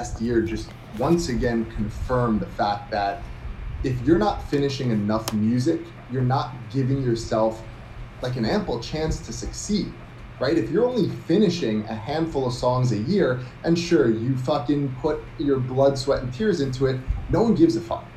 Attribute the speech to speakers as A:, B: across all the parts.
A: last year just once again confirmed the fact that if you're not finishing enough music, you're not giving yourself like an ample chance to succeed, right? If you're only finishing a handful of songs a year, and sure, you fucking put your blood, sweat, and tears into it, no one gives a fuck.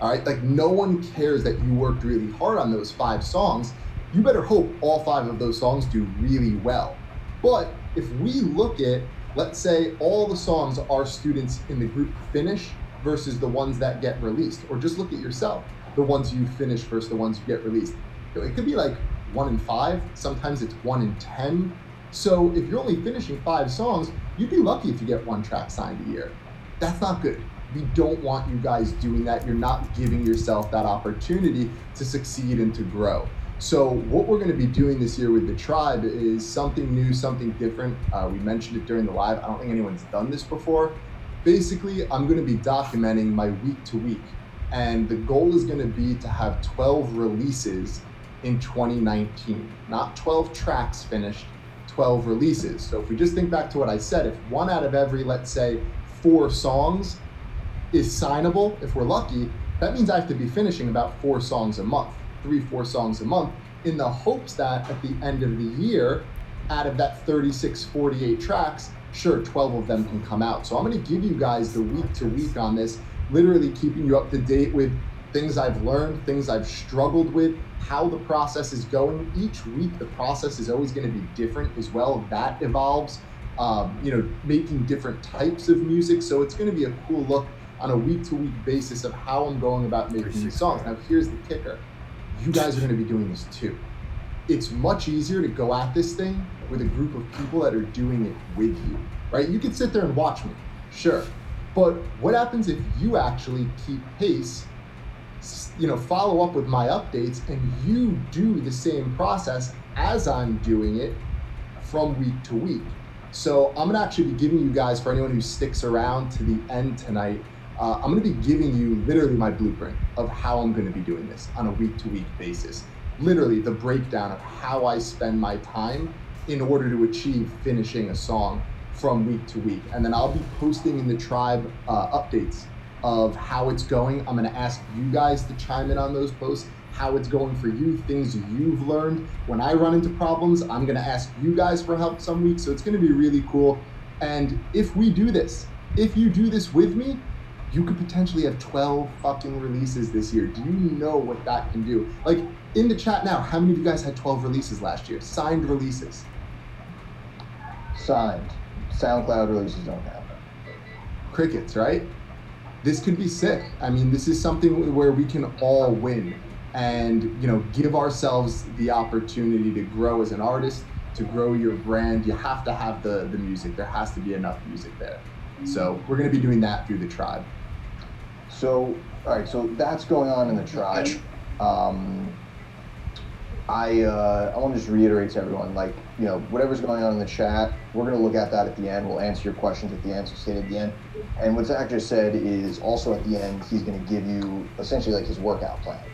A: All right, like no one cares that you worked really hard on those five songs. You better hope all five of those songs do really well. But if we look at, let's say, all the songs our students in the group finish versus the ones that get released, or just look at yourself, the ones you finish versus the ones you get released. It could be like one in five, sometimes it's one in 10. So if you're only finishing five songs, you'd be lucky if you get one track signed a year. That's not good. We don't want you guys doing that. You're not giving yourself that opportunity to succeed and to grow. So what we're going to be doing this year with the tribe is something new, something different. Uh, we mentioned it during the live. I don't think anyone's done this before. Basically, I'm going to be documenting my week to week, and the goal is going to be to have 12 releases in 2019, not 12 tracks finished, 12 releases. So if we just think back to what I said, if one out of every, let's say, four songs is signable, if we're lucky, that means I have to be finishing about four songs a month, three, four songs a month, in the hopes that at the end of the year, out of that 36, 48 tracks, sure, 12 of them can come out. So I'm going to give you guys the week to week on this, literally keeping you up to date with things I've learned, things I've struggled with, how the process is going. Each week, the process is always going to be different as well. That evolves, um, you know, making different types of music. So it's going to be a cool look on a week to week basis of how I'm going about making these songs. Now, here's the kicker you guys are going to be doing this too. It's much easier to go at this thing with a group of people that are doing it with you, right? You can sit there and watch me, sure. But what happens if you actually keep pace you know follow up with my updates and you do the same process as i'm doing it from week to week so i'm going to actually be giving you guys for anyone who sticks around to the end tonight uh, i'm going to be giving you literally my blueprint of how i'm going to be doing this on a week to week basis literally the breakdown of how i spend my time in order to achieve finishing a song from week to week and then i'll be posting in the tribe uh, updates of how it's going. I'm going to ask you guys to chime in on those posts, how it's going for you, things you've learned. When I run into problems, I'm going to ask you guys for help some weeks. So it's going to be really cool. And if we do this, if you do this with me, you could potentially have 12 fucking releases this year. Do you know what that can do? Like in the chat now, how many of you guys had 12 releases last year? Signed releases.
B: Signed. SoundCloud releases don't happen.
A: Crickets, right? this could be sick. I mean, this is something where we can all win and, you know, give ourselves the opportunity to grow as an artist, to grow your brand. You have to have the, the music. There has to be enough music there. So we're going to be doing that through the tribe.
B: So, all right, so that's going on in the tribe. Um, I uh, I want to just reiterate to everyone, like you know, whatever's going on in the chat, we're gonna look at that at the end. We'll answer your questions at the end, so stay at the end. And what Zach just said is also at the end, he's gonna give you essentially like his workout plan,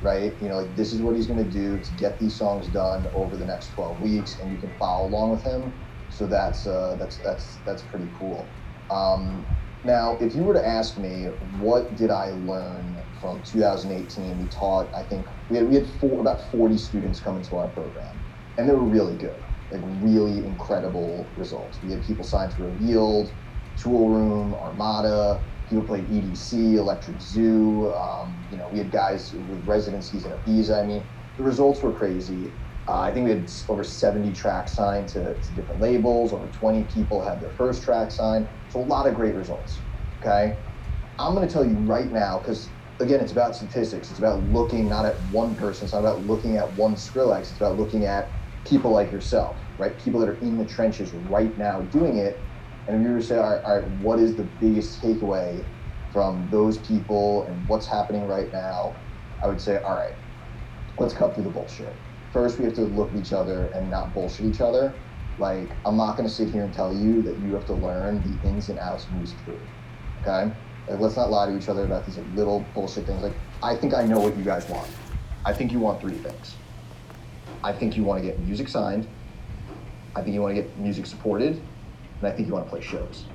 B: right? You know, like this is what he's gonna do to get these songs done over the next 12 weeks, and you can follow along with him. So that's uh, that's that's that's pretty cool. Um, now, if you were to ask me, what did I learn from 2018? We taught, I think, we had, we had four, about 40 students come into our program, and they were really good, like really incredible results. We had people signed to Revealed, Toolroom, Armada, people played EDC, Electric Zoo. Um, you know, we had guys with residencies in Ibiza. I mean, the results were crazy. Uh, I think we had over 70 tracks signed to, to, different labels. Over 20 people had their first track signed. So a lot of great results. Okay. I'm going to tell you right now, because again, it's about statistics. It's about looking not at one person. It's not about looking at one Skrillex. It's about looking at people like yourself, right? People that are in the trenches right now doing it. And if you were to say, all right, all right, what is the biggest takeaway from those people and what's happening right now? I would say, all right, let's cut through the bullshit first we have to look at each other and not bullshit each other. Like, I'm not going to sit here and tell you that you have to learn the ins and outs of music theory. Okay? Like, let's not lie to each other about these like, little bullshit things. Like, I think I know what you guys want. I think you want three things. I think you want to get music signed. I think you want to get music supported. And I think you want to play shows.